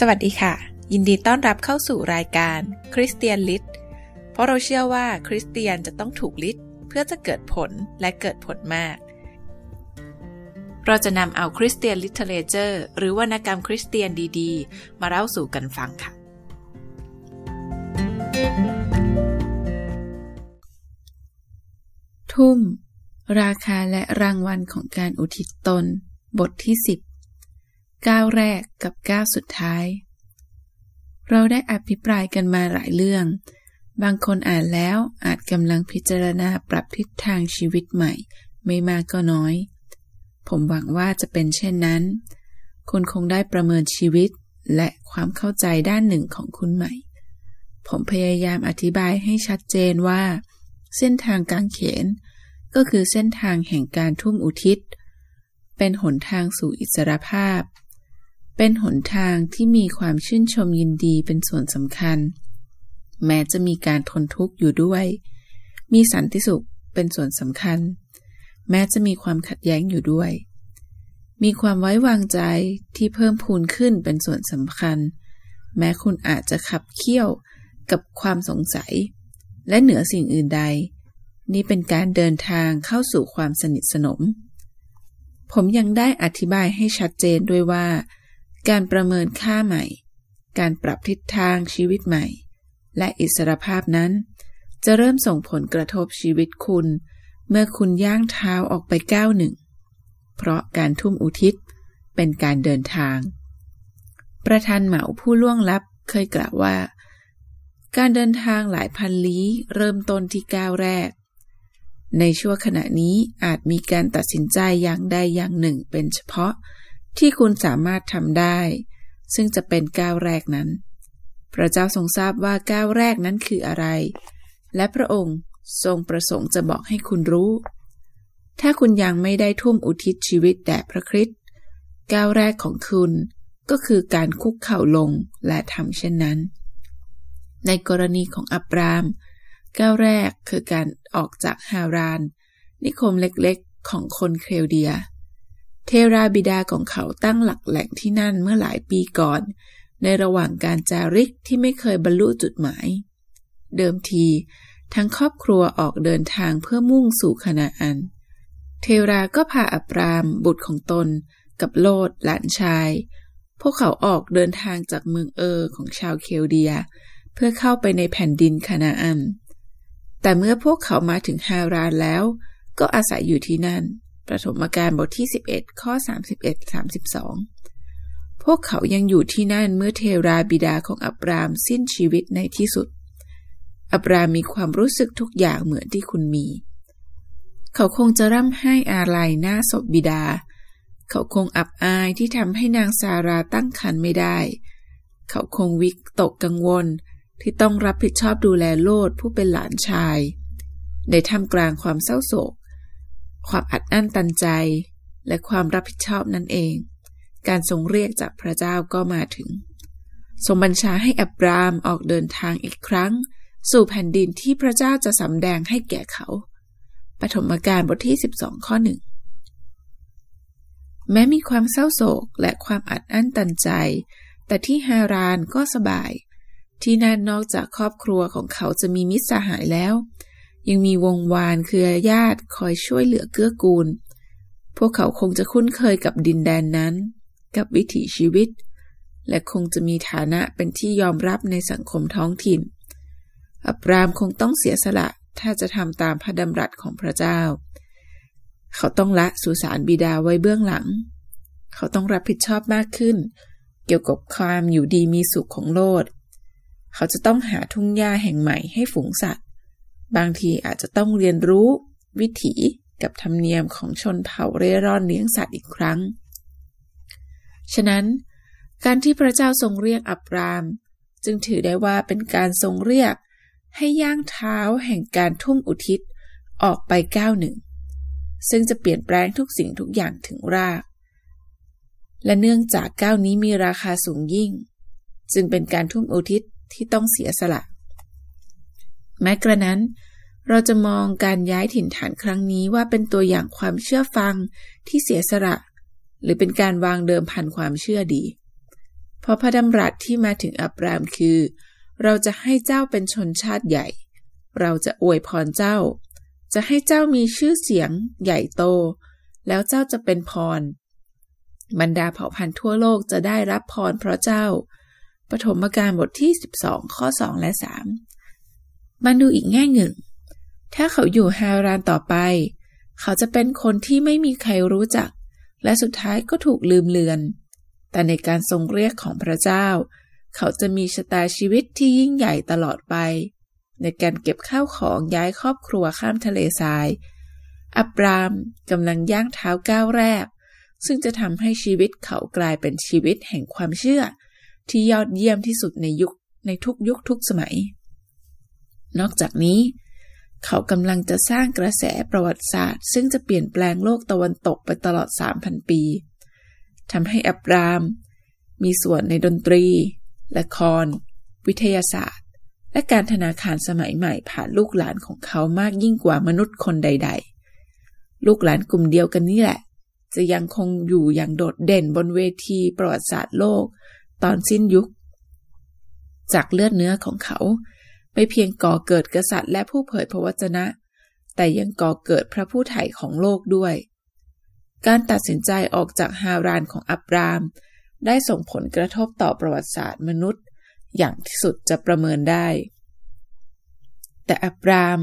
สวัสดีค่ะ ยินดีต้อนรับเข้าสู่รายการ Christian Lit เพราะเราเชื่อว่าคริสเตียนจะต้องถูกลิดเพื่อจะเกิดผลและเกิดผลมาก เราจะนำเอา Christian literature หรือวรรณกรรมคริสเตียนดีๆ มาเล่าสู่กันฟังค่ะ ทุ่ม ราคาและรางวัลของการอุทิศตน บทที่สิบ ก้าวแรกกับก้าวสุดท้าย เราได้อภิปรายกันมาหลายเรื่อง บางคนอ่านแล้วอาจกำลังพิจารณาปรับทิศทางชีวิตใหม่ ไม่มากก็น้อย ผมหวังว่าจะเป็นเช่นนั้น คุณคงได้ประเมินชีวิตและความเข้าใจด้านหนึ่งของคุณใหม่ ผมพยายามอธิบายให้ชัดเจนว่า เส้นทางกางเขนก็คือเส้นทางแห่งการทุ่มอุทิศ เป็นหนทางสู่อิสรภาพ เป็นหนทางที่มีความชื่นชมยินดีเป็นส่วนสำคัญ แม้จะมีการทนทุกข์อยู่ด้วย มีสันติสุขเป็นส่วนสำคัญ แม้จะมีความขัดแย้งอยู่ด้วย มีความไว้วางใจที่เพิ่มพูนขึ้นเป็นส่วนสำคัญ แม้คุณอาจจะขับเคี่ยวกับความสงสัย และเหนือสิ่งอื่นใด นี่เป็นการเดินทางเข้าสู่ความสนิทสนม ผมยังได้อธิบายให้ชัดเจนด้วยว่า การประเมินค่าใหม่ การปรับทิศทางชีวิตใหม่ และอิสรภาพนั้น จะเริ่มส่งผลกระทบชีวิตคุณ เมื่อคุณย่างเท้าออกไปก้าวหนึ่ง เพราะการทุ่มอุทิศเป็นการเดินทาง ประธานเหมาผู้ล่วงลับเคยกล่าวว่า การเดินทางหลายพันลี้เริ่มต้นที่ก้าวแรก ในช่วงขณะนี้อาจมีการตัดสินใจอย่างใดอย่างหนึ่งเป็นเฉพาะ ที่คุณสามารถทำได้ ซึ่งจะเป็นก้าวแรกนั้น พระเจ้าทรงทราบว่าก้าวแรกนั้นคืออะไร และพระองค์ทรงประสงค์จะบอกให้คุณรู้ ถ้าคุณยังไม่ได้ทุ่มอุทิศชีวิตแด่พระคริสต์ก้าวแรกของคุณก็คือการคุกเข่าลงและทำเช่นนั้น ในกรณีของอับราม ก้าวแรกคือการออกจากฮาราน นิคมเล็กๆของคนเคลเดีย เทราบิดาของเขาตั้งหลักแหล่งที่นั่นเมื่อหลายปีก่อน ในระหว่างการจาริกที่ไม่เคยบรรลุจุดหมาย เดิมที ทั้งครอบครัวออกเดินทางเพื่อมุ่งสู่คณาอัน เทราก็พาอับรามบุตรของตน กับโลดหลานชาย พวกเขาออกเดินทางจากเมืองเออของชาวเคลเดีย เพื่อเข้าไปในแผ่นดินคณาอัน แต่เมื่อพวกเขามาถึงฮารานแล้ว ก็อาศัยอยู่ที่นั่น ประถมการบทที่ 11 ข้อ 31-32 พวกเขายังอยู่ที่นั่นเมื่อเทราบิดาของอับรามสิ้นชีวิตในที่สุด อับรามมีความรู้สึกทุกอย่างเหมือนที่คุณมี เขาคงจะร่ำไห้อาลัยหน้าศพบิดา เขาคงอับอายที่ทำให้นางซาราตั้งครรภ์ไม่ได้ เขาคงวิกตกกังวลที่ต้องรับผิดชอบดูแลโลดผู้เป็นหลานชาย ในท่ามกลางความเศร้าโศก ความอัดอั้นตันใจ และความรับผิดชอบนั่นเอง การทรงเรียกจากพระเจ้าก็มาถึง ทรงบัญชาให้อับรามออกเดินทางอีกครั้ง สู่แผ่นดินที่พระเจ้าจะสำแดงให้แก่เขาปฐมกาลบทที่ 12 ข้อหนึ่งแม้มีความเศร้าโศกและความอัดอั้นตันใจ แต่ที่ฮารานก็สบาย ที่นั่นนอกจากครอบครัวของเขาจะมีมิตรสหายแล้ว ยังมีวงวานเครือญาติคอยช่วยเหลือเกื้อกูล พวกเขาคงจะคุ้นเคยกับดินแดนนั้น กับวิถีชีวิต และคงจะมีฐานะเป็นที่ยอมรับในสังคมท้องถิ่น อับรามคงต้องเสียสละถ้าจะทำตามพระดำรัสของพระเจ้า เขาต้องละสุสานบิดาไว้เบื้องหลัง เขาต้องรับผิดชอบมากขึ้น เกี่ยวกับความอยู่ดีมีสุขของโลด เขาจะต้องหาทุ่งหญ้าแห่งใหม่ให้ฝูงสัตว์ บางทีอาจจะต้องเรียนรู้วิถีกับธรรมเนียมของชนเผ่าเร่ร่อนเลี้ยงสัตว์อีกครั้ง ฉะนั้นการที่พระเจ้าทรงเรียกอับราม จึงถือได้ว่าเป็นการทรงเรียกให้ย่างเท้าแห่งการทุ่มอุทิศออกไปก้าวหนึ่ง ซึ่งจะเปลี่ยนแปลงทุกสิ่งทุกอย่างถึงราก และเนื่องจากก้าวนี้มีราคาสูงยิ่ง จึงเป็นการทุ่มอุทิศที่ต้องเสียสละ แม้กระนั้น เราจะมองการย้ายถิ่นฐานครั้งนี้ว่าเป็นตัวอย่างความเชื่อฟังที่เสียสละ หรือเป็นการวางเดิมพันความเชื่อดีพเพราะพระดำรัสที่มาถึงอับรามคือ เราจะให้เจ้าเป็นชนชาติใหญ่ เราจะอวยพรเจ้า จะให้เจ้ามีชื่อเสียง ใหญ่โต แล้วเจ้าจะเป็นพร บรรดาเผ่าพันธุ์ทั่วโลกจะได้รับพรเพราะเจ้าปฐมกาลบทที่ 12 ข้อ 2 และ 3 มาดูอีกแง่หนึ่ง ถ้าเขาอยู่ฮารานต่อไป เขาจะเป็นคนที่ไม่มีใครรู้จัก และสุดท้ายก็ถูกลืมเลือน แต่ในการทรงเรียกของพระเจ้า เขาจะมีชะตาชีวิตที่ยิ่งใหญ่ตลอดไป ในการเก็บข้าวของย้ายครอบครัวข้ามทะเลทราย อับรามกำลังย่างเท้าก้าวแรก ซึ่งจะทำให้ชีวิตเขากลายเป็นชีวิตแห่งความเชื่อ ที่ยอดเยี่ยมที่สุดในยุคในทุกยุคทุกสมัย นอกจากนี้ เขากำลังจะสร้างกระแสประวัติศาสตร์ ซึ่งจะเปลี่ยนแปลงโลกตะวันตกไปตลอด 3,000 ปีทำให้อับราม มีส่วนในดนตรี ละคร วิทยาศาสตร์ และการธนาคารสมัยใหม่ผ่านลูกหลานของเขามากยิ่งกว่ามนุษย์คนใด ๆ ลูกหลานกลุ่มเดียวกันนี่แหละ จะยังคงอยู่อย่างโดดเด่นบนเวทีประวัติศาสตร์โลก ตอนสิ้นยุค จากเลือดเนื้อของเขา ไม่เพียงก่อเกิดกษัตริย์และผู้เผยพระวจนะ แต่ยังก่อเกิดพระผู้ไถ่ของโลกด้วย การตัดสินใจออกจากฮารานของอับราม ได้ส่งผลกระทบต่อประวัติศาสตร์มนุษย์ อย่างที่สุดจะประเมินได้ แต่อับราม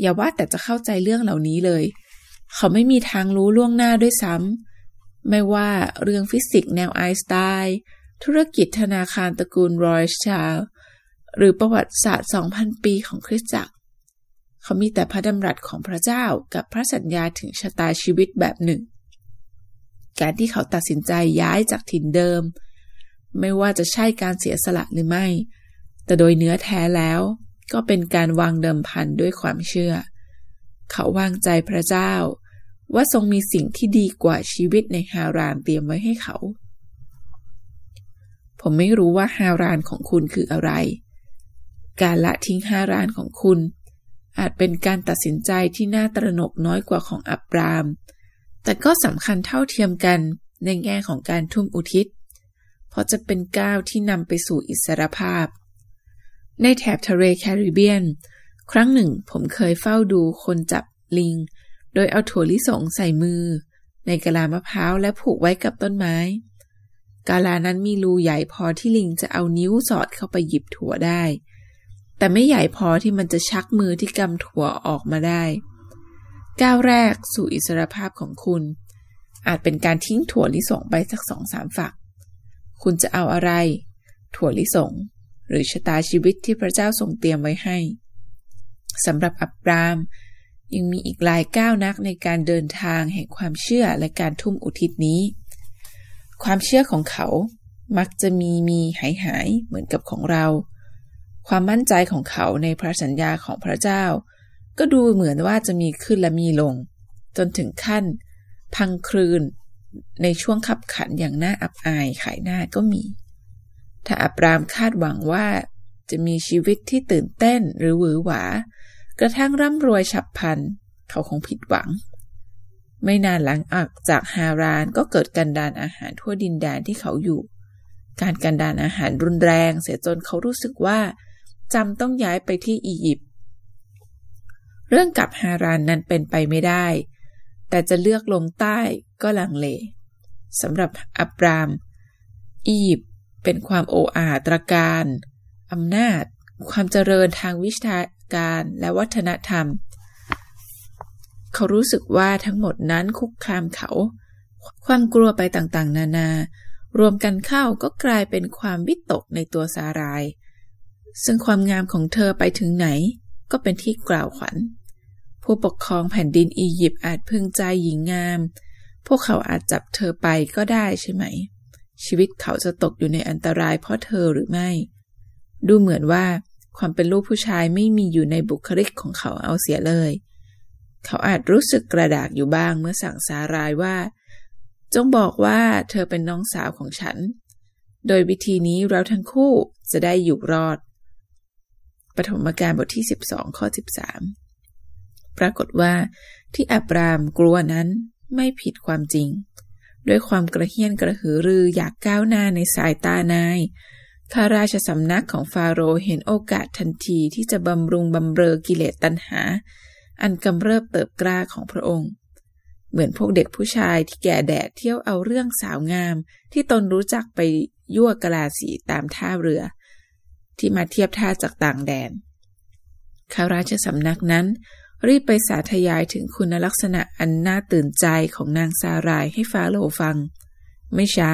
อย่าว่าแต่จะเข้าใจเรื่องเหล่านี้เลย เขาไม่มีทางรู้ล่วงหน้าด้วยซ้ำไม่ว่าเรื่องฟิสิกส์แนวไอน์สไตน์ธุรกิจธนาคารตระกูลรอยชาร์ล หรือประวัติศาสตร์ 2,000 ปีของคริสตจักร เขามีแต่พระดำรัสของพระเจ้ากับพระสัญญาถึงชะตาชีวิตแบบหนึ่ง การที่เขาตัดสินใจย้ายจากถิ่นเดิม ไม่ว่าจะใช่การเสียสละหรือไม่ แต่โดยเนื้อแท้แล้วก็เป็นการวางเดิมพันด้วยความเชื่อ เขาวางใจพระเจ้า ว่าทรงมีสิ่งที่ดีกว่าชีวิตในฮารานเตรียมไว้ให้เขา ผมไม่รู้ว่าฮารานของคุณคืออะไร การละทิ้งฮารานของคุณ อาจเป็นการตัดสินใจที่น่าตระหนกน้อยกว่าของอับราม แต่ก็สำคัญเท่าเทียมกันในแง่ของการทุ่มอุทิศ เพราะจะเป็นก้าวที่นำไปสู่อิสรภาพ ในแถบทะเลแคริบเบียน ครั้งหนึ่งผมเคยเฝ้าดูคนจับลิง โดยเอาถั่วลิสงใส่มือ ในกะลามะพร้าวและผูกไว้กับต้นไม้กาลานั้นมีรูใหญ่พอที่ลิงจะเอานิ้วสอดเข้าไปหยิบถั่วได้ แต่ไม่ใหญ่พอที่มันจะชักมือที่กำถั่วออกมาได้ ก้าวแรกสู่อิสรภาพของคุณ อาจเป็นการทิ้งถั่วลิสงไปสักสองสามฝัก คุณจะเอาอะไร ถั่วลิสง หรือชะตาชีวิตที่พระเจ้าทรงเตรียมไว้ให้สำหรับอับราม ยังมีอีกหลายก้าวนักในการเดินทางแห่งความเชื่อและการทุ่มอุทิศนี้ ความเชื่อของเขามักจะมีมีหายหายเหมือนกับของเรา ความมั่นใจของเขาในพระสัญญาของพระเจ้า ก็ดูเหมือนว่าจะมีขึ้นและมีลง จนถึงขั้น พังคลืนในช่วงขับขันอย่างน่าอับอายขายหน้าก็มี ถ้าอับรามคาดหวังว่าจะมีชีวิตที่ตื่นเต้นหรือหวือหวา กระทั่งร่ำรวยฉับพลัน เขาคงผิดหวัง ไม่นานหลังออกจากฮารานก็เกิดกันดานอาหารทั่วดินแดนที่เขาอยู่ การกันดานอาหารรุนแรงเสียจนเขารู้สึกว่า จำต้องย้ายไปที่อียิปต์เรื่องกับฮารานนั้นเป็นไปไม่ได้ แต่จะเลือกลงใต้ก็ลังเลสำหรับอับราม อียิปต์เป็นความโออาตรการอำนาจ ความเจริญทางวิชาการและวัฒนธรรม เขารู้สึกว่าทั้งหมดนั้นคุกคามเขา ความกลัวไปต่างๆ นานา รวมกันเข้าก็กลายเป็นความวิตกในตัวสาราย ซึ่งความงามของเธอไปถึงไหน ก็เป็นที่กล่าวขวัญ ผู้ปกครองแผ่นดินอียิปต์อาจพึงใจหญิงงาม พวกเขาอาจจับเธอไปก็ได้ใช่ไหม ชีวิตเขาจะตกอยู่ในอันตรายเพราะเธอหรือไม่ ดูเหมือนว่าความเป็นลูกผู้ชายไม่มีอยู่ในบุคลิกของเขาเอาเสียเลย เขาอาจรู้สึกกระดากอยู่บ้างเมื่อสั่งสารายว่า จงบอกว่าเธอเป็นน้องสาวของฉัน โดยวิธีนี้เราทั้งคู่จะได้อยู่รอด ปฐมกาลบทที่ 12 ข้อ 13 ปรากฏว่าที่อับรามกลัวนั้นไม่ผิดความจริง ด้วยความกระเฮี้ยนกระหือรืออยากก้าวหน้าในสายตานายข้าราชสำนักของฟาโรห์เห็นโอกาสทันทีที่จะบำรุงบำเรอกิเลสตัณหา อันกำเริบเติบกล้าของพระองค์ เหมือนพวกเด็กผู้ชายที่แก่แดดเที่ยวเอาเรื่องสาวงาม ที่ตนรู้จักไปยั่วกลาสีตามท่าเรือ ที่มาเทียบท่าจากต่างแดน ข้าราชสำนักนั้น รีบไปสาธยายถึงคุณลักษณะอันน่าตื่นใจของนางซารายให้ฟาโรฟัง ไม่ช้า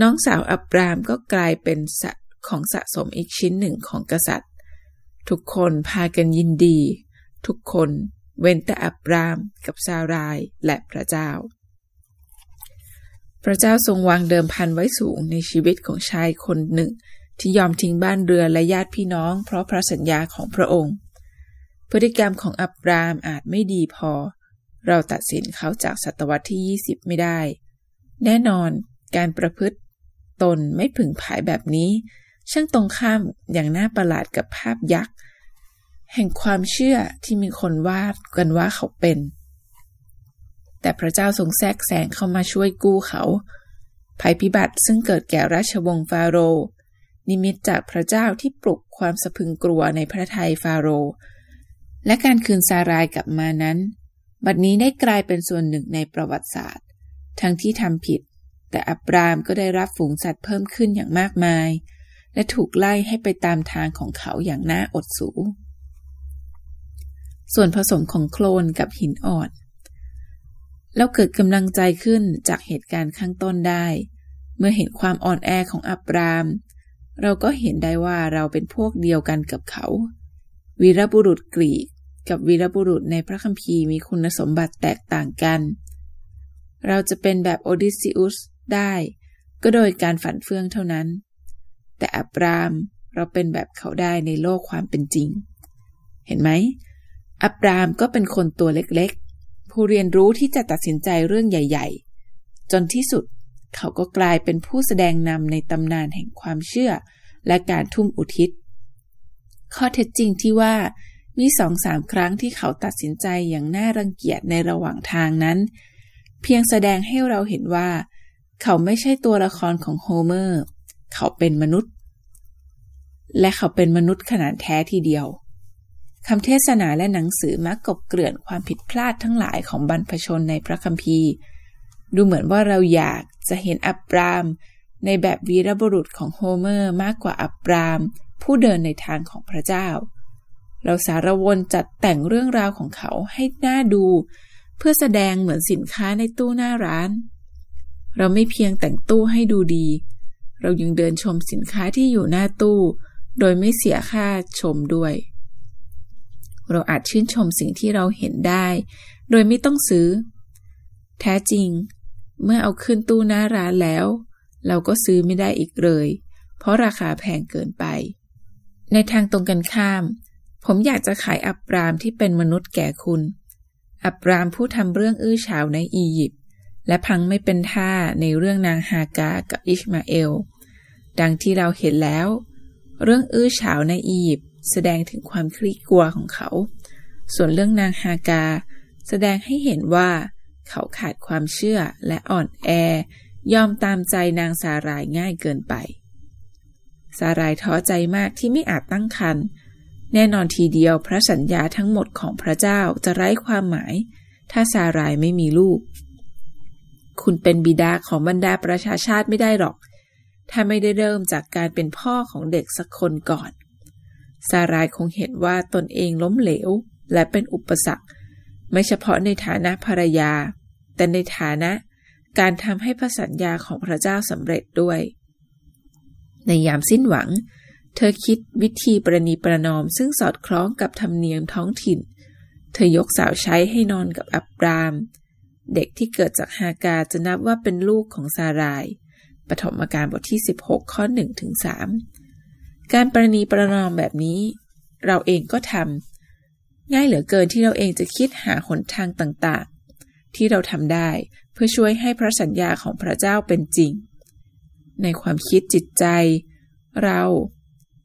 น้องสาวอับรามก็กลายเป็นสะของสะสมอีกชิ้นหนึ่งของกษัตริย์ ทุกคนพากันยินดี ทุกคนเว้นแต่อับรามกับซารายและพระเจ้า พระเจ้าทรงวางเดิมพันไว้สูงในชีวิตของชายคนหนึ่ง ที่ยอมทิ้งบ้านเรือและญาติพี่น้อง เพราะพระสัญญาของพระองค์ พฤติกรรมของอับรามอาจไม่ดีพอ เราตัดสินเขาจากศตวรรษที่ 20 ไม่ได้ แน่นอนการประพฤติตนไม่ผึ่งผายแบบนี้ ช่างตรงข้ามอย่างน่าประหลาดกับภาพยักษ์ แห่งความเชื่อที่มีคนวาดกันว่าเขาเป็น แต่พระเจ้าทรงแทรกแซงเข้ามาช่วยกู้เขา ภัยพิบัติซึ่งเกิดแก่ราชวงศ์ฟาโรห์ นิมิตจากพระเจ้าที่ปลุกความสะพึงกลัวในพระทัยฟาโรห์และการคืนซารายกลับมานั้น บัดนี้ได้กลายเป็นส่วนหนึ่งในประวัติศาสตร์ ทั้งที่ทำผิด แต่อับรามก็ได้รับฝูงสัตว์เพิ่มขึ้นอย่างมากมาย และถูกไล่ให้ไปตามทางของเขาอย่างน่าอดสู ส่วนผสมของโคลนกับหินอ่อนแล้วเกิดกำลังใจขึ้นจากเหตุการณ์ข้างต้นได้ เมื่อเห็นความอ่อนแอของอับราม เราก็เห็นได้ว่าเราเป็นพวกเดียวกันกับเขา วีรบุรุษกรีกกับวีรบุรุษในพระคัมภีร์มีคุณสมบัติแตกต่างกัน เราจะเป็นแบบโอดิซิอุสได้ ก็โดยการฝันเฟื่องเท่านั้น แต่อับรามเราเป็นแบบเขาได้ในโลกความเป็นจริง เห็นไหม อับรามก็เป็นคนตัวเล็กๆ ผู้เรียนรู้ที่จะตัดสินใจเรื่องใหญ่ ๆ จนที่สุด เขาก็กลายเป็นผู้แสดงนำในตำนานแห่งความเชื่อ และการทุ่มอุทิศ ข้อเท็จจริงที่ว่ามีสองสามครั้งที่เขาตัดสินใจอย่างน่ารังเกียจในระหว่างทางนั้น เพียงแสดงให้เราเห็นว่า เขาไม่ใช่ตัวละครของโฮเมอร์ เขาเป็นมนุษย์ และเขาเป็นมนุษย์ขนาดแท้ทีเดียวคำเทศนาและหนังสือมักกบเกลื่อนความผิดพลาดทั้งหลายของบรรพชนในพระคัมภีร์ ดูเหมือนว่าเราอยากจะเห็นอับราม ในแบบวีรบุรุษของโฮเมอร์มากกว่าอับราม ผู้เดินในทางของพระเจ้า เราสาละวนจัดแต่งเรื่องราวของเขาให้น่าดู เพื่อแสดงเหมือนสินค้าในตู้หน้าร้าน เราไม่เพียงแต่งตู้ให้ดูดี เรายังเดินชมสินค้าที่อยู่หน้าตู้ โดยไม่เสียค่าชมด้วย เราอาจชื่นชมสิ่งที่เราเห็นได้ โดยไม่ต้องซื้อ แท้จริง เมื่อเอาขึ้นตู้หน้าร้านแล้ว เราก็ซื้อไม่ได้อีกเลย เพราะราคาแพงเกินไป ในทางตรงกันข้าม ผมอยากจะขายอับรามที่เป็นมนุษย์แก่คุณ อับรามผู้ทำเรื่องอื้อฉาวในอียิปต์และพังไม่เป็นท่าในเรื่องนางฮากากับอิชมาเอล ดังที่เราเห็นแล้ว เรื่องอื้อฉาวในอียิปต์แสดงถึงความคลี่กลัวของเขา ส่วนเรื่องนางฮากา แสดงให้เห็นว่า เขาขาดความเชื่อและอ่อนแอ ยอมตามใจนางสารายง่ายเกินไป สารายท้อใจมากที่ไม่อาจตั้งครรภ์แน่นอนทีเดียวพระสัญญาทั้งหมดของพระเจ้าจะไร้ความหมาย ถ้าสารายไม่มีลูก คุณเป็นบิดาของบรรดาประชาชาติไม่ได้หรอก ถ้าไม่ได้เริ่มจากการเป็นพ่อของเด็กสักคนก่อน สารายคงเห็นว่าตนเองล้มเหลว และเป็นอุปสรรค ไม่เฉพาะในฐานะภรรยา แต่ในฐานะการทำให้พระสัญญาของพระเจ้าสำเร็จด้วย ในยามสิ้นหวัง เธอคิดวิธีประนีประนอมซึ่งสอดคล้องกับธรรมเนียมท้องถิ่น เธอยกสาวใช้ให้นอนกับอับราม เด็กที่เกิดจากฮากาจะนับว่าเป็นลูกของซาราย ปฐมกาลบทที่ 16 ข้อ1ถึง3การประนีประนอมแบบนี้ เราเองก็ทำ ง่ายเหลือเกินที่เราเองจะคิดหาหนทางต่างๆ ที่เราทำได้เพื่อช่วยให้พระสัญญาของพระเจ้าเป็นจริง ในความคิดจิตใจ เรา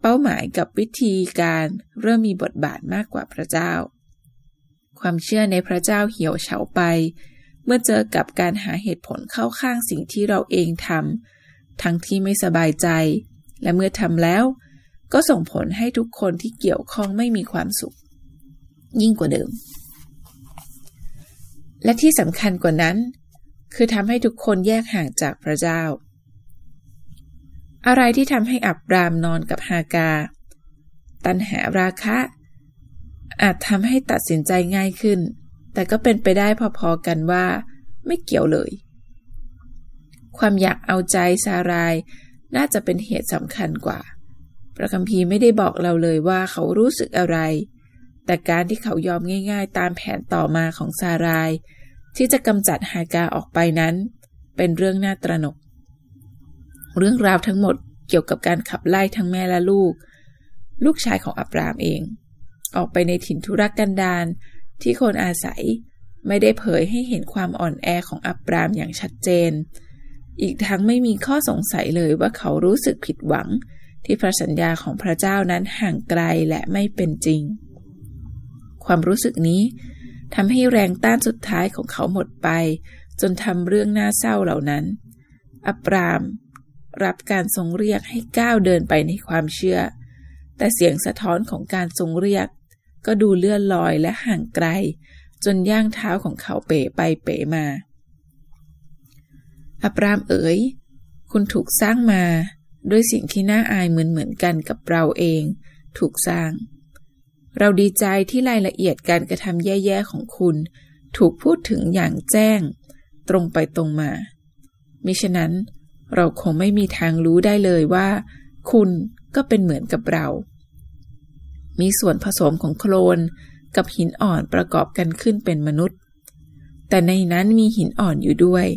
เป้าหมายกับวิธีการเริ่มมีบทบาทมากกว่าพระเจ้า ความเชื่อในพระเจ้าเหี่ยวเฉาไป เมื่อเจอกับการหาเหตุผลเข้าข้างสิ่งที่เราเองทำทั้งที่ไม่สบายใจ และเมื่อทำแล้ว ก็ส่งผลให้ทุกคนที่เกี่ยวข้องไม่มีความสุข ยิ่งกว่าเดิม และที่สำคัญกว่านั้น คือทำให้ทุกคนแยกห่างจากพระเจ้า อะไรที่ทำให้อับรามนอนกับฮากา ตันหาราคะ อาจทำให้ตัดสินใจง่ายขึ้น แต่ก็เป็นไปได้พอๆกันว่าไม่เกี่ยวเลย ความอยากเอาใจซารายน่าจะเป็นเหตุสำคัญกว่า พระคัมภีร์ไม่ได้บอกเราเลยว่าเขารู้สึกอะไร แต่การที่เขายอมง่ายๆ ตามแผนต่อมาของซาราย ที่จะกำจัดฮากาออกไปนั้น เป็นเรื่องน่าตระหนก เรื่องราวทั้งหมดเกี่ยวกับการขับไล่ทั้งแม่และลูก ลูกชายของอับรามเอง ออกไปในถิ่นทุรกันดารที่คนอาศัยไม่ได้เผยให้เห็นความอ่อนแอของอับรามอย่างชัดเจน อีกทั้งไม่มีข้อสงสัยเลยว่าเขารู้สึกผิดหวังที่พระสัญญาของพระเจ้านั้นห่างไกลและไม่เป็นจริง ความรู้สึกนี้ทำให้แรงต้านสุดท้ายของเขาหมดไป จนทำเรื่องน่าเศร้าเหล่านั้น อับราม รับการทรงเรียกให้ก้าวเดินไปในความเชื่อ แต่เสียงสะท้อนของการทรงเรียก ก็ดูเลื่อนลอยและห่างไกล จนย่างเท้าของเขาเป๋ไปเป๋มา อับรามเอ๋ย คุณถูกสร้างมา ด้วยสิ่งที่น่าอายเหมือนเหมือนกันกับเราเอง ถูกสร้าง เราดีใจที่รายละเอียดการกระทำแย่ๆของคุณ ถูกพูดถึงอย่างแจ้ง ตรงไปตรงมา มิฉะนั้น เราคงไม่มีทางรู้ได้เลยว่า คุณก็เป็นเหมือนกับเรา มีส่วนผสมของโคลนกับหินอ่อนประกอบกันขึ้นเป็นมนุษย์ แต่ในนั้นมีหินอ่อนอยู่ด้วย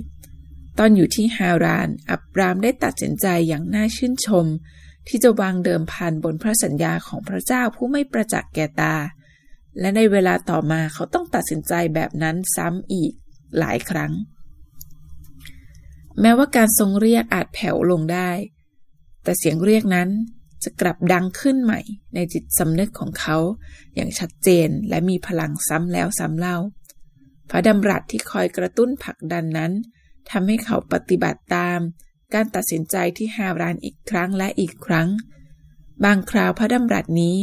ตอนอยู่ที่ฮาราน อับรามได้ตัดสินใจอย่างน่าชื่นชม ที่จะวางเดิมพันบนพระสัญญาของพระเจ้าผู้ไม่ประจักษ์แก่ตา และในเวลาต่อมาเขาต้องตัดสินใจแบบนั้นซ้ำอีกหลายครั้ง แม้ว่าการทรงเรียกอาจแผ่วลงได้ แต่เสียงเรียกนั้นจะกลับดังขึ้นใหม่ในจิตสำนึกของเขา อย่างชัดเจนและมีพลังซ้ำแล้วซ้ำเล่า พระดำรัสที่คอยกระตุ้นผลักดันนั้นทำให้เขาปฏิบัติตาม การตัดสินใจที่ฮารานอีกครั้งและอีกครั้ง บางคราวพระดำรัสนี้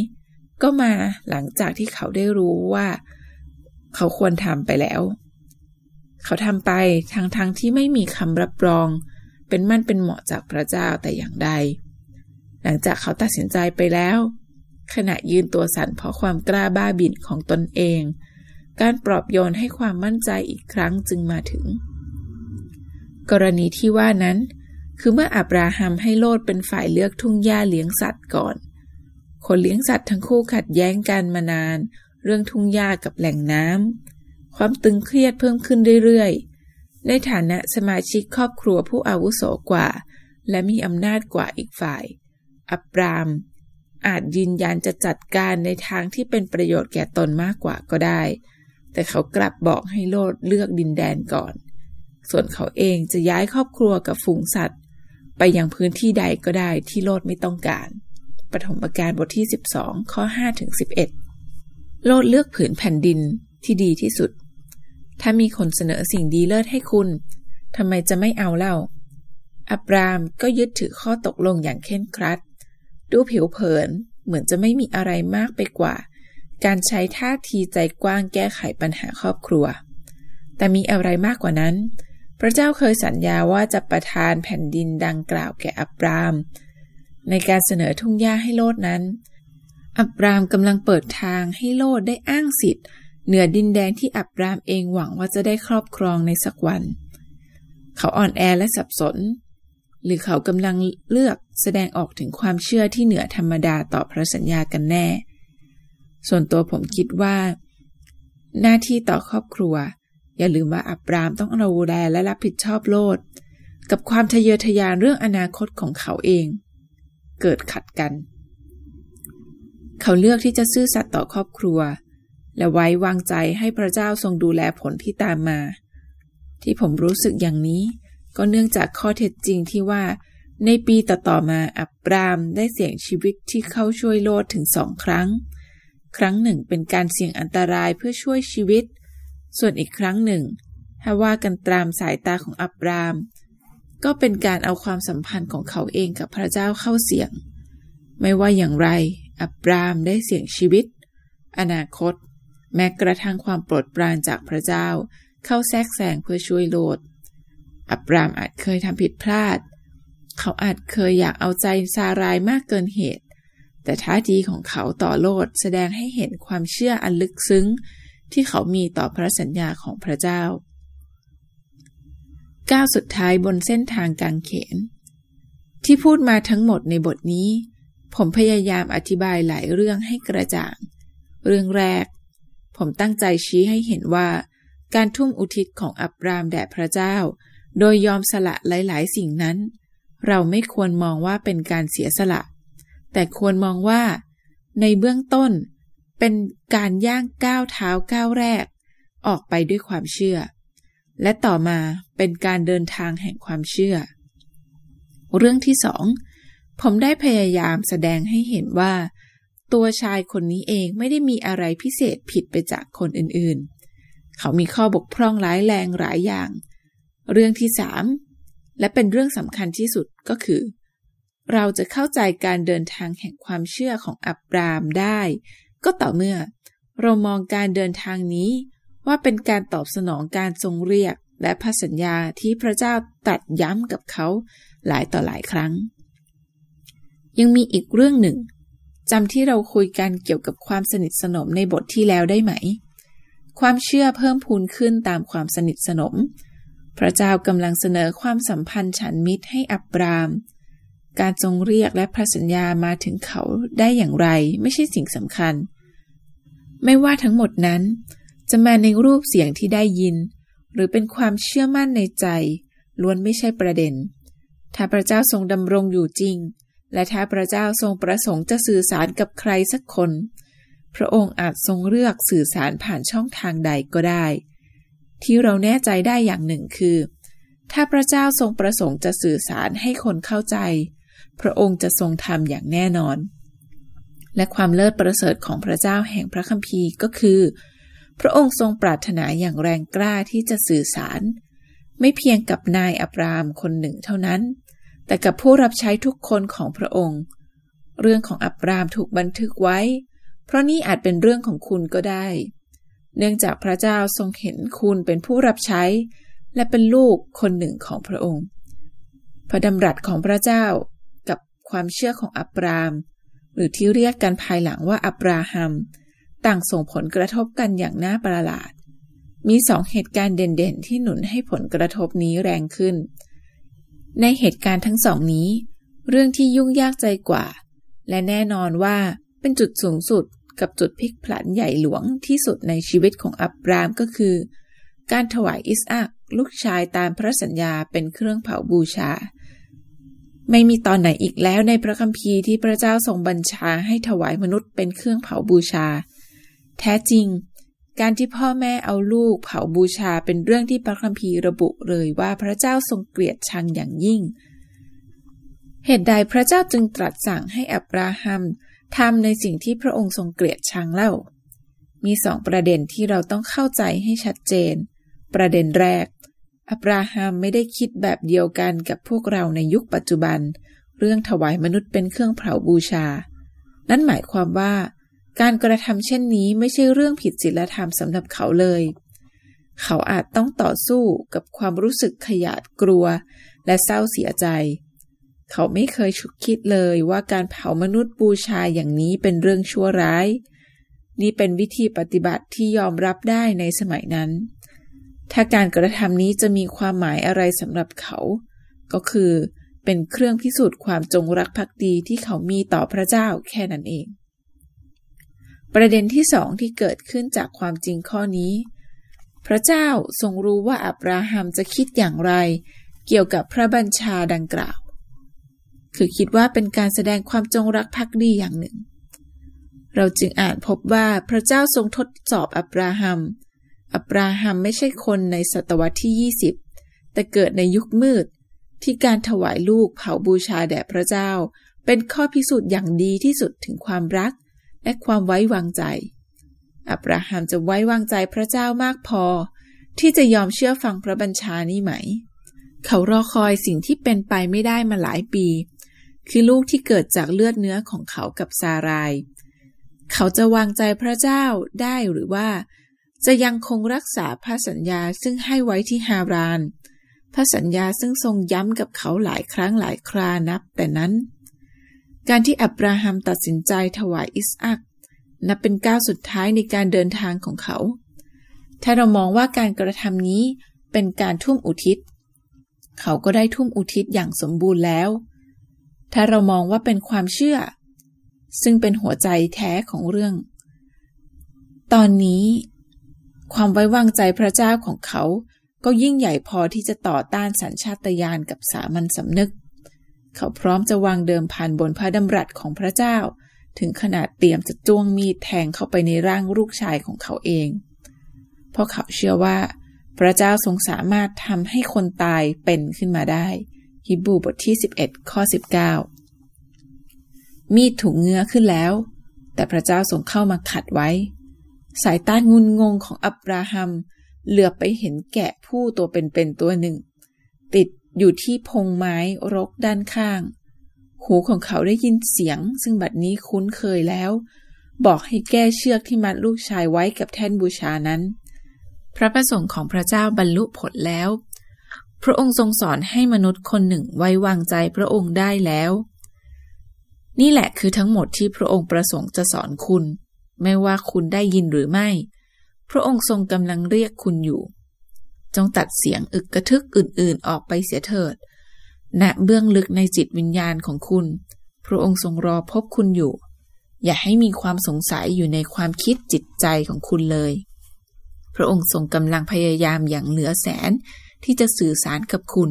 ก็มาหลังจากที่เขาได้รู้ว่า เขาควรทำไปแล้ว เขาทำไปทางทางที่ไม่มีคำรับรอง เป็นมั่นเป็นเหมาะจากพระเจ้าแต่อย่างใด หลังจากเขาตัดสินใจไปแล้ว ขณะยืนตัวสั่นเพราะความกล้าบ้าบินของตนเอง การปลอบโยนให้ความมั่นใจอีกครั้งจึงมาถึงกรณีที่ว่านั้น คือเมื่ออับราฮัมให้โลดเป็นฝ่ายเลือกทุ่งหญ้าเลี้ยงสัตว์ก่อน คนเลี้ยงสัตว์ทั้งคู่ขัดแย้งกันมานาน เรื่องทุ่งหญ้ากับแหล่งน้ำความตึงเครียดเพิ่มขึ้นเรื่อยๆ ในฐานะสมาชิกครอบครัวผู้อาวุโสกว่า และมีอำนาจกว่าอีกฝ่าย อับรามอาจยืนยันจะจัดการในทางที่เป็นประโยชน์แก่ตนมากกว่าก็ได้ แต่เขากลับบอกให้โลดเลือกดินแดนก่อน ส่วนเขาเองจะย้ายครอบครัวกับฝูงสัตว์ ไปยังพื้นที่ใดก็ได้ที่โลดไม่ต้องการ ปฐมกาลบทที่ 12 ข้อ5ถึง11 โลดเลือกผืนแผ่นดินที่ดีที่สุด ถ้ามีคนเสนอสิ่งดีเลิศให้คุณ ทำไมจะไม่เอาเล่า อับรามก็ยึดถือข้อตกลงอย่างเข่นครัด ดูผิวเผินเหมือนจะไม่มีอะไรมากไปกว่า การใช้ท่าทีใจกว้างแก้ไขปัญหาครอบครัว แต่มีอะไรมากกว่านั้น ระเจ้าเคยสัญญาว่าจะประทานแผ่นดินดังกล่าวแก่อับราม ในการเสนอทุ่งหญ้าให้โลดนั้น อับรามกำลังเปิดทางให้โลดได้อ้างสิทธิ์ เหนือดินแดนที่อับรามเองหวังว่าจะได้ครอบครองในสักวัน เขาอ่อนแอและสับสน หรือเขากำลังเลือกแสดงออกถึงความเชื่อที่เหนือธรรมดาต่อพระสัญญากันแน่ ส่วนตัวผมคิดว่า หน้าที่ต่อครอบครัว อย่าลืมว่าอับรามต้องดูแลและรับผิดชอบโลด กับความทะเยอทะยานเรื่องอนาคตของเขาเอง เกิดขัดกัน เขาเลือกที่จะซื่อสัตย์ต่อครอบครัว และไว้วางใจให้พระเจ้าทรงดูแลผลที่ตามมา ที่ผมรู้สึกอย่างนี้ก็เนื่องจากข้อเท็จจริงที่ว่า ในปีต่อๆมาอับรามได้เสี่ยงชีวิตที่เข้าช่วยโลดถึงสองครั้ง ครั้งหนึ่งเป็นการเสี่ยงอันตรายเพื่อช่วยชีวิต ส่วนอีกครั้งหนึ่งถ้าว่ากันตามสายตาของอับราม ก็เป็นการเอาความสัมพันธ์ของเขาเองกับพระเจ้าเข้าเสี่ยง ไม่ว่าอย่างไร อับรามได้เสี่ยงชีวิต อนาคต แม้กระทั่งความโปรดปรานจากพระเจ้า เข้าแทรกแซงเพื่อช่วยโลด อับรามอาจเคยทำผิดพลาด เขาอาจเคยอยากเอาใจซารายมากเกินเหตุ แต่ท่าทีของเขาต่อโลดแสดงให้เห็นความเชื่ออันลึกซึ้ง ที่เขามีต่อพระสัญญาของพระเจ้าก้าวสุดท้ายบนเส้นทางกางเขน ที่พูดมาทั้งหมดในบทนี้ ผมพยายามอธิบายหลายเรื่องให้กระจ่าง เรื่องแรก ผมตั้งใจชี้ให้เห็นว่า การทุ่มอุทิศของอับรามแด่พระเจ้า โดยยอมสละหลายๆ สิ่งนั้น เราไม่ควรมองว่าเป็นการเสียสละ แต่ควรมองว่า ในเบื้องต้น เป็นการย่างก้าวเท้าก้าวแรก ออกไปด้วยความเชื่อ และต่อมาเป็นการเดินทางแห่งความเชื่อ เรื่องที่สองผมได้พยายามแสดงให้เห็นว่า ตัวชายคนนี้เองไม่ได้มีอะไรพิเศษผิดไปจากคนอื่นๆ เขามีข้อบกพร่องร้ายแรงหลายอย่าง เรื่องที่สามและเป็นเรื่องสำคัญที่สุดก็คือ เราจะเข้าใจการเดินทางแห่งความเชื่อของอับรามได้ ก็ต่อเมื่อ เรามองการเดินทางนี้ ว่าเป็นการตอบสนองการทรงเรียกและพันสัญญาที่พระเจ้าตัดย้ำกับเขาหลายต่อหลายครั้ง ยังมีอีกเรื่องหนึ่งจำที่เราคุยกันเกี่ยวกับความสนิทสนมในบทที่แล้วได้ไหม ความเชื่อเพิ่มพูนขึ้นตามความสนิทสนม พระเจ้ากำลังเสนอความสัมพันธ์ฉันมิตรให้อับราม การทรงเรียกและพระสัญญามาถึงเขาได้อย่างไรไม่ใช่สิ่งสำคัญ ไม่ว่าทั้งหมดนั้น จะมาในรูปเสียงที่ได้ยิน หรือเป็นความเชื่อมั่นในใจ ล้วนไม่ใช่ประเด็น ถ้าพระเจ้าทรงดำรงอยู่จริง และถ้าพระเจ้าทรงประสงค์จะสื่อสารกับใครสักคน พระองค์อาจทรงเลือกสื่อสารผ่านช่องทางใดก็ได้ ที่เราแน่ใจได้อย่างหนึ่งคือ ถ้าพระเจ้าทรงประสงค์จะสื่อสารให้คนเข้าใจ พระองค์จะทรงทำอย่างแน่นอน และความเลิศประเสริฐของพระเจ้าแห่งพระคัมภีร์ก็คือ พระองค์ทรงปรารถนาอย่างแรงกล้าที่จะสื่อสาร ไม่เพียงกับนายอับรามคนหนึ่งเท่านั้น แต่กับผู้รับใช้ทุกคนของพระองค์ เรื่องของอับรามถูกบันทึกไว้ เพราะนี่อาจเป็นเรื่องของคุณก็ได้ เนื่องจากพระเจ้าทรงเห็นคุณเป็นผู้รับใช้ และเป็นลูกคนหนึ่งของพระองค์ พระดำรัสของพระเจ้ากับความเชื่อของอับราม หรือที่เรียกกันภายหลังว่าอับราฮัม ต่างส่งผลกระทบกันอย่างน่าประหลาด มีสองเหตุการณ์เด่นๆ ที่หนุนให้ผลกระทบนี้แรงขึ้น ในเหตุการณ์ทั้งสองนี้ เรื่องที่ยุ่งยากใจกว่า และแน่นอนว่าเป็นจุดสูงสุดกับจุดพลิกผลันใหญ่หลวงที่สุดในชีวิตของอับรามก็คือ การถวายอิสอักลูกชายตามพระสัญญาเป็นเครื่องเผาบูชา ไม่มีตอนไหนอีกแล้วในพระคัมภีร์ที่พระเจ้าทรงบัญชาให้ถวายมนุษย์เป็นเครื่องเผาบูชา แท้จริง การที่พ่อแม่เอาลูกเผาบูชาเป็นเรื่องที่พระคัมภีร์ระบุเลยว่าพระเจ้าทรงเกลียดชังอย่างยิ่ง เหตุใดพระเจ้าจึงตรัสสั่งให้อับราฮัมทำในสิ่งที่พระองค์ทรงเกลียดชังเล่า มีสองประเด็นที่เราต้องเข้าใจให้ชัดเจน ประเด็นแรก อับราฮัมไม่ได้คิดแบบเดียวกันกับพวกเราในยุคปัจจุบัน เรื่องถวายมนุษย์เป็นเครื่องเผาบูชา นั่นหมายความว่า การกระทำเช่นนี้ไม่ใช่เรื่องผิดศีลธรรมสำหรับเขาเลย เขาอาจต้องต่อสู้กับความรู้สึกขยาดกลัว และเศร้าเสียใจ เขาไม่เคยชุกคิดเลยว่าการเผามนุษย์บูชาอย่างนี้เป็นเรื่องชั่วร้าย นี่เป็นวิธีปฏิบัติที่ยอมรับได้ในสมัยนั้น ถ้าการกระทำนี้จะมีความหมายอะไรสำหรับเขา ก็คือเป็นเครื่องพิสูจน์ความจงรักภักดีที่เขามีต่อพระเจ้าแค่นั้นเอง ประเด็นที่สองที่เกิดขึ้นจากความจริงข้อนี้ พระเจ้าทรงรู้ว่าอับราฮัมจะคิดอย่างไร เกี่ยวกับพระบัญชาดังกล่าว คือคิดว่าเป็นการแสดงความจงรักภักดีอย่างหนึ่ง เราจึงอ่านพบว่าพระเจ้าทรงทดสอบอับราฮัม อับราฮัมไม่ใช่คนในศตวรรษที่ 20 แต่เกิดในยุคมืด ที่การถวายลูกเผาบูชาแด่พระเจ้า เป็นข้อพิสูจน์อย่างดีที่สุดถึงความรัก และความไว้วางใจ อับราฮัมจะไว้วางใจพระเจ้ามากพอ ที่จะยอมเชื่อฟังพระบัญชานี่ไหม เขารอคอยสิ่งที่เป็นไปไม่ได้มาหลายปี คือลูกที่เกิดจากเลือดเนื้อของเขากับซาราย เขาจะวางใจพระเจ้าได้หรือว่า จะยังคงรักษาพระสัญญาซึ่งให้ไว้ที่ฮาราน พระสัญญาซึ่งทรงย้ำกับเขาหลายครั้งหลายครานับแต่นั้น การที่อับราฮัมตัดสินใจถวายอิสอักนับเป็นก้าวสุดท้ายในการเดินทางของเขา ถ้าเรามองว่าการกระทำนี้เป็นการทุ่มอุทิศ เขาก็ได้ทุ่มอุทิศอย่างสมบูรณ์แล้ว ถ้าเรามองว่าเป็นความเชื่อ ซึ่งเป็นหัวใจแท้ของเรื่อง ตอนนี้ ความไว้วางใจพระเจ้าของเขา ก็ยิ่งใหญ่พอที่จะต่อต้านสัญชาตญาณกับสามัญสำนึก เขาพร้อมจะวางเดิมพันบนพระดำรัสของพระเจ้า ถึงขนาดเตรียมจะจ้วงมีดแทงเข้าไปในร่างลูกชายของเขาเอง เพราะเขาเชื่อว่า พระเจ้าทรงสามารถทำให้คนตายเป็นขึ้นมาได้ ฮิบูบทที่ 11 ข้อ 19 มีดถูกเงื้อขึ้นแล้ว แต่พระเจ้าทรงเข้ามาขัดไว้ สายตางุนงงของอับราฮัม เหลือไปเห็นแกะผู้ตัวเป็นๆตัวหนึ่ง ติดอยู่ที่พงไม้รกด้านข้าง หูของเขาได้ยินเสียง ซึ่งบัดนี้คุ้นเคยแล้ว บอกให้แก้เชือกที่มัดลูกชายไว้กับแท่นบูชานั้น พระประสงค์ของพระเจ้าบรรลุผลแล้ว พระองค์ทรงสอนให้มนุษย์คนหนึ่งไว้วางใจพระองค์ได้แล้ว นี่แหละคือทั้งหมดที่พระองค์ประสงค์จะสอนคุณ ไม่ว่าคุณได้ยินหรือไม่ พระองค์ทรงกำลังเรียกคุณอยู่ จงตัดเสียงอึกกระทึกอื่นๆ ออกไปเสียเถิดณเบื้องลึกในจิตวิญญาณของคุณ พระองค์ทรงรอพบคุณอยู่ อย่าให้มีความสงสัยอยู่ในความคิดจิตใจของคุณเลย พระองค์ทรงกำลังพยายามอย่างเหลือแสนที่จะสื่อสารกับคุณ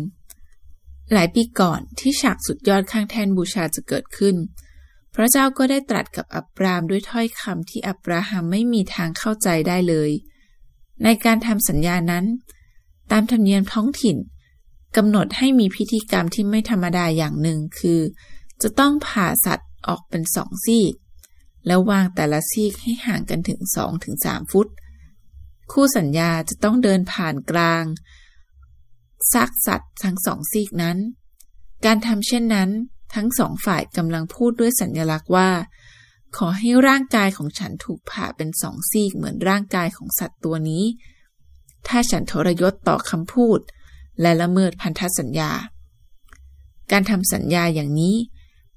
หลายปีก่อนที่ฉากสุดยอดข้างแท่นบูชาจะเกิดขึ้น พระเจ้าก็ได้ตรัสกับอับรามด้วยถ้อยคำที่อับราฮัมไม่มีทางเข้าใจได้เลย ในการทำสัญญานั้น ตามธรรมเนียมท้องถิ่นกำหนดให้มีพิธีกรรมที่ไม่ธรรมดาอย่างหนึ่งคือ จะต้องผ่าสัตว์ออกเป็นสองซีก แล้ววางแต่ละซีกให้ห่างกันถึงสองถึงสามฟุต คู่สัญญาจะต้องเดินผ่านกลางซากสัตว์ทั้งสองซีกนั้น การทำเช่นนั้น ทั้งสองฝ่ายกำลังพูดด้วยสัญลักษณ์ว่า ขอให้ร่างกายของฉันถูกผ่าเป็นสองซีกเหมือนร่างกายของสัตว์ตัวนี้ ถ้าฉันทรยศต่อคำพูด และละเมิดพันธสัญญา การทำสัญญาอย่างนี้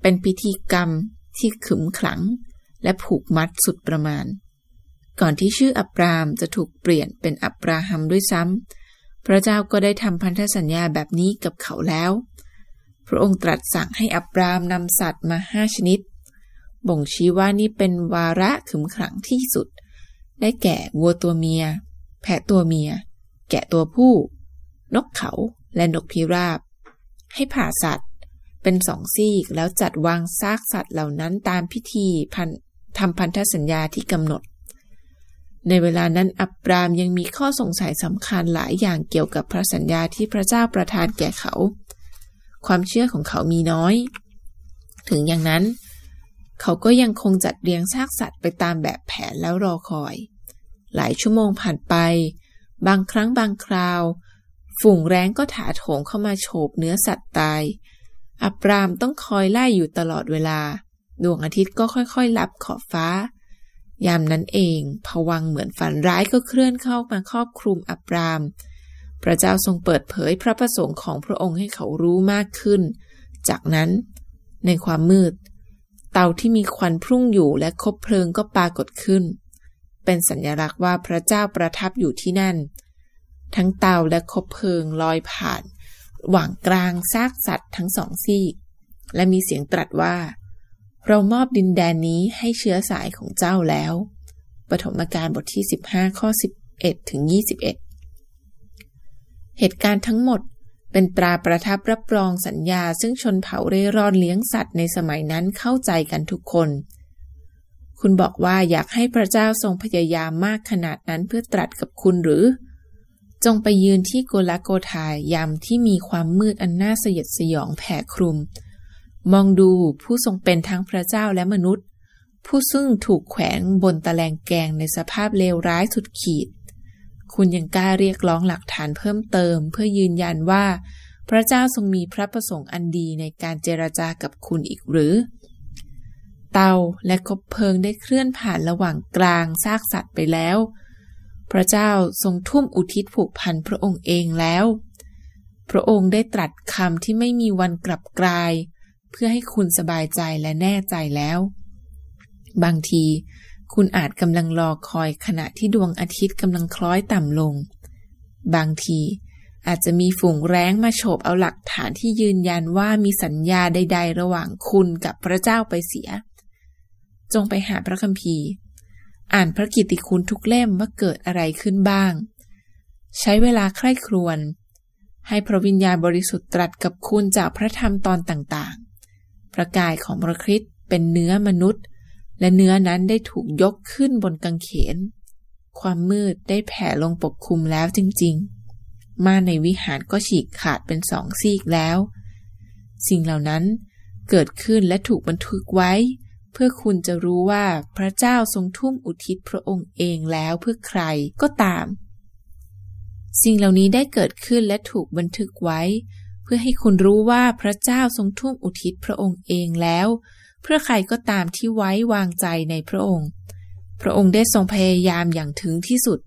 เป็นพิธีกรรมที่ขึมขลัง และผูกมัดสุดประมาณ ก่อนที่ชื่ออับรามจะถูกเปลี่ยนเป็นอับราฮัมด้วยซ้ำพระเจ้าก็ได้ทำพันธสัญญาแบบนี้กับเขาแล้ว พระองค์ตรัสสั่งให้อับรามนำสัตว์มาห้าชนิด บ่งชี้ว่านี่เป็นวาระขึมขลังที่สุด ได้แก่วัวตัวเมีย แพะตัวเมีย แกะตัวผู้ นกเขาและนกพิราบ ให้ผ่าสัตว์ เป็นสองซีกแล้วจัดวางซากสัตว์เหล่านั้นตามพิธีพันทำพันธสัญญาที่กำหนด ในเวลานั้นอับรามยังมีข้อสงสัยสำคัญหลายอย่างเกี่ยวกับพระสัญญาที่พระเจ้าประทานแก่เขา ความเชื่อของเขามีน้อย ถึงอย่างนั้น เขาก็ยังคงจัดเรียงซากสัตว์ไปตามแบบแผนแล้วรอคอย หลายชั่วโมงผ่านไป บางครั้งบางคราว ฝูงแร้งก็ถาโถมเข้ามาโฉบเนื้อสัตว์ตาย อับรามต้องคอยไล่อยู่ตลอดเวลา ดวงอาทิตย์ก็ค่อยๆลับขอบฟ้า ยามนั้นเองผวังเหมือนฝันร้ายก็เคลื่อนเข้ามาครอบคลุมอับราม พระเจ้าทรงเปิดเผยพระประสงค์ของพระองค์ให้เขารู้มากขึ้น จากนั้น ในความมืด เตาที่มีควันพุ่งอยู่และคบเพลิงก็ปรากฏขึ้น เป็นสัญลักษณ์ว่าพระเจ้าประทับอยู่ที่นั่น ทั้งเตาและคบเพลิงลอยผ่านหว่างกลางซากสัตว์ทั้งสองซีก และมีเสียงตรัสว่า เรามอบดินแดนนี้ให้เชื้อสายของเจ้าแล้ว ปฐมกาลบทที่ 15 ข้อ 11ถึง21 เหตุการณ์ทั้งหมดเป็นตราประทับรับรองสัญญาซึ่งชนเผ่าเร่ร่อนเลี้ยงสัตว์ในสมัยนั้นเข้าใจกันทุกคน คุณบอกว่าอยากให้พระเจ้าทรงพยายามมากขนาดนั้นเพื่อตรัสกับคุณหรือ จงไปยืนที่โกลาโกทายยามที่มีความมืดอันน่าสยดสยองแผ่คลุม มองดูผู้ทรงเป็นทั้งพระเจ้าและมนุษย์ ผู้ซึ่งถูกแขวนบนตะแลงแกงในสภาพเลวร้ายสุดขีด คุณยังกล้าเรียกร้องหลักฐานเพิ่มเติม เพื่อยืนยันว่า พระเจ้าทรงมีพระประสงค์อันดีในการเจรจากับคุณอีกหรือ เตาและคบเพลิงได้เคลื่อนผ่านระหว่างกลางซากสัตว์ไปแล้ว พระเจ้าทรงทุ่มอุทิศผูกพันพระองค์เองแล้ว พระองค์ได้ตรัสคำที่ไม่มีวันกลับกลาย เพื่อให้คุณสบายใจและแน่ใจแล้ว บางที คุณอาจกำลังรอคอยขณะที่ดวงอาทิตย์กำลังคล้อยต่ำลง บางที อาจจะมีฝูงแร้งมาโฉบเอาหลักฐานที่ยืนยันว่ามีสัญญาใด ๆ ระหว่างคุณกับพระเจ้าไปเสีย จงไปหาพระคัมภีร์ อ่านพระกิตติคุณทุกเล่มว่าเกิดอะไรขึ้นบ้าง ใช้เวลาใคร่ครวญให้พระวิญญาณบริสุทธิ์ตรัสกับคุณจากพระธรรมตอนต่างๆ พระกายของพระคริสต์เป็นเนื้อมนุษย์ และเนื้อนั้นได้ถูกยกขึ้นบนกางเขน ความมืดได้แผ่ลงปกคลุมแล้วจริง ๆ มาในวิหารก็ฉีกขาดเป็นสองซีกแล้ว สิ่งเหล่านั้นเกิดขึ้นและถูกบันทึกไว้ เพื่อคุณจะรู้ว่าพระเจ้าทรงทุ่มอุทิศพระองค์เองแล้วเพื่อใครก็ตาม สิ่งเหล่านี้ได้เกิดขึ้นและถูกบันทึกไว้ เพื่อให้คุณรู้ว่าพระเจ้าทรงทุ่มอุทิศพระองค์เองแล้ว เพื่อใครก็ตามที่ไว้วางใจในพระองค์ พระองค์ได้ทรงพยายามอย่างถึงที่สุด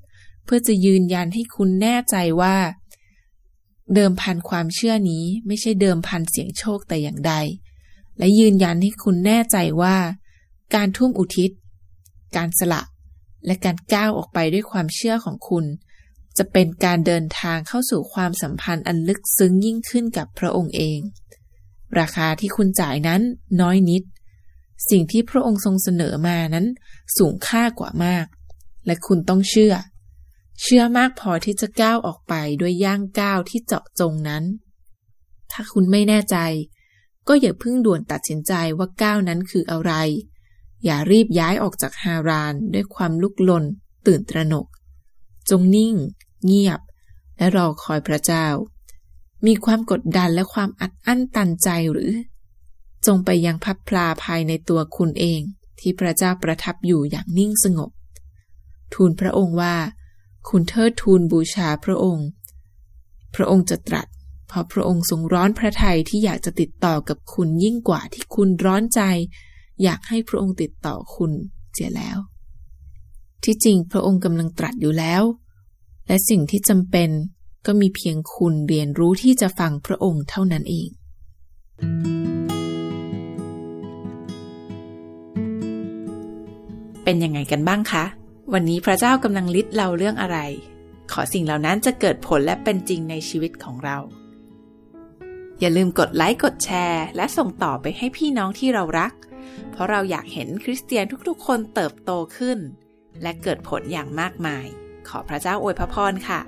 เพื่อจะยืนยันให้คุณแน่ใจว่า เดิมพันความเชื่อนี้ไม่ใช่เดิมพันเสียงโชคแต่อย่างใด และยืนยันให้คุณแน่ใจว่า การทุ่มอุทิศ การสละ และการก้าวออกไปด้วยความเชื่อของคุณ จะเป็นการเดินทางเข้าสู่ความสัมพันธ์อันลึกซึ้งยิ่งขึ้นกับพระองค์เองราคาที่คุณจ่ายนั้นน้อยนิด สิ่งที่พระองค์ทรงเสนอมานั้นสูงค่ากว่ามาก และคุณต้องเชื่อ เชื่อมากพอที่จะก้าวออกไปด้วยย่างก้าวที่เจาะจงนั้น ถ้าคุณไม่แน่ใจ ก็อย่าเพิ่งด่วนตัดสินใจว่าก้าวนั้นคืออะไร อย่ารีบย้ายออกจากฮารานด้วยความลุกลน ตื่นตระหนก จงนิ่ง เงียบ และรอคอยพระเจ้า มีความกดดันและความอัดอั้นตันใจหรือ จงไปยังพับพลาภายในตัวคุณเอง ที่พระเจ้าประทับอยู่อย่างนิ่งสงบ ทูลพระองค์ว่า คุณเทิดทูลบูชาพระองค์ พระองค์จะตรัสเพราะพระองค์ทรงร้อนพระทัยที่อยากจะติดต่อกับคุณยิ่งกว่าที่คุณร้อนใจ อยากให้พระองค์ติดต่อคุณเสียแล้ว ที่จริงพระองค์กำลังตรัสอยู่แล้ว และสิ่งที่จำเป็นก็มีเพียงคุณเรียนรู้ที่จะฟังพระองค์เท่านั้นเอง เป็นยังไงกันบ้างคะ วันนี้พระเจ้ากำลังลิดเราเรื่องอะไร ขอสิ่งเหล่านั้นจะเกิดผลและเป็นจริงในชีวิตของเรา อย่าลืมกดไลค์กดแชร์ และส่งต่อไปให้พี่น้องที่เรารัก เพราะเราอยากเห็นคริสเตียนทุกๆ คนเติบโตขึ้น และเกิดผลอย่างมากมาย ขอพระเจ้าอวยพระพรค่ะ